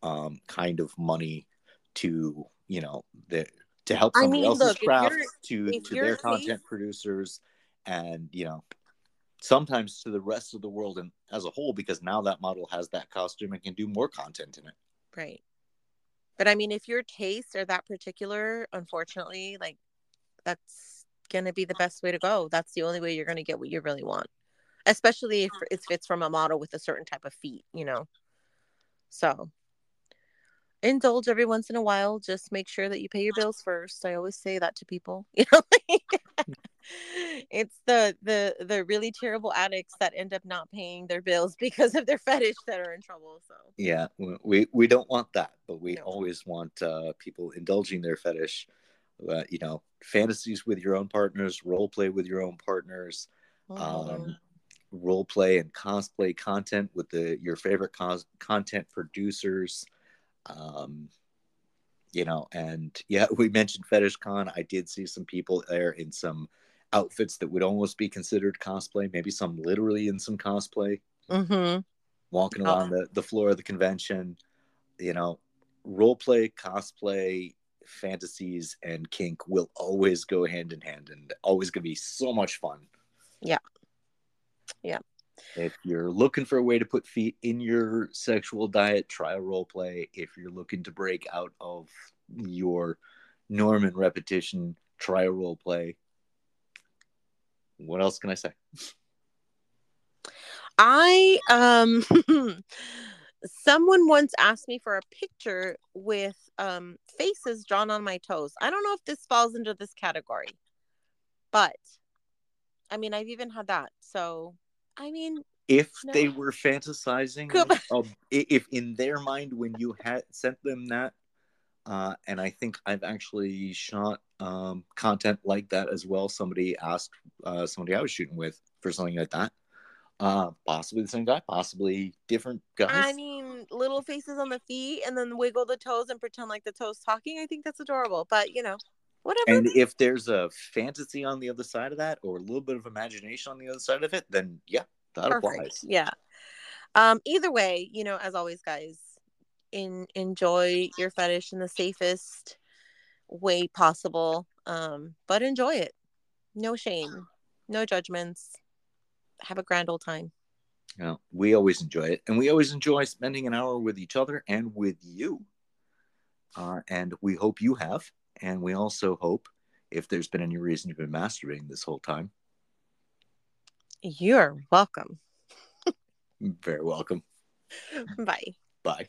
um, kind of money to you know the to help I somebody mean, else's look, craft to to their content producers and you know sometimes to the rest of the world and as a whole because now that model has that costume and can do more content in it Right. But I mean, if your tastes are that particular, unfortunately, like that's gonna be the best way to go. That's the only way you're gonna get what you really want. Especially if if it's from a model with a certain type of feet, you know. So indulge every once in a while. Just make sure that you pay your bills first. I always say that to people. You know, it's the the the really terrible addicts that end up not paying their bills because of their fetish that are in trouble. So yeah, we we don't want that, but we no. always want uh, people indulging their fetish. Uh, you know, fantasies with your own partners, role play with your own partners. Mm-hmm. Um, role play and cosplay content with the your favorite cos- content producers. Um you know and yeah we mentioned FetishCon. I did see some people there in some outfits that would almost be considered cosplay maybe some literally in some cosplay. Mm-hmm. walking along oh. the, the floor of the convention you know role play cosplay fantasies and kink will always go hand in hand and always gonna be so much fun. Yeah yeah. If you're looking for a way to put feet in your sexual diet, try a role play. If you're looking to break out of your norm and repetition, try a role play. What else can I say? I um someone once asked me for a picture with um faces drawn on my toes. I don't know if this falls into this category. But I mean, I've even had that. So, I mean, if no. they were fantasizing, of, if in their mind when you had sent them that, uh, and I think I've actually shot um, content like that as well. Somebody asked uh, somebody I was shooting with for something like that. Uh, possibly the same guy, possibly different guys. I mean, little faces on the feet and then wiggle the toes and pretend like the toes talking. I think that's adorable. But you know, whatever. And if there's a fantasy on the other side of that, or a little bit of imagination on the other side of it, then yeah, that Perfect. applies. Yeah. Um. Either way, you know, as always, guys, in enjoy your fetish in the safest way possible. Um. But enjoy it. No shame. No judgments. Have a grand old time. Yeah, we always enjoy it, and we always enjoy spending an hour with each other and with you. Uh, and we hope you have. And we also hope, if there's been any reason you've been masturbating this whole time, you're welcome. Very welcome. Bye. Bye.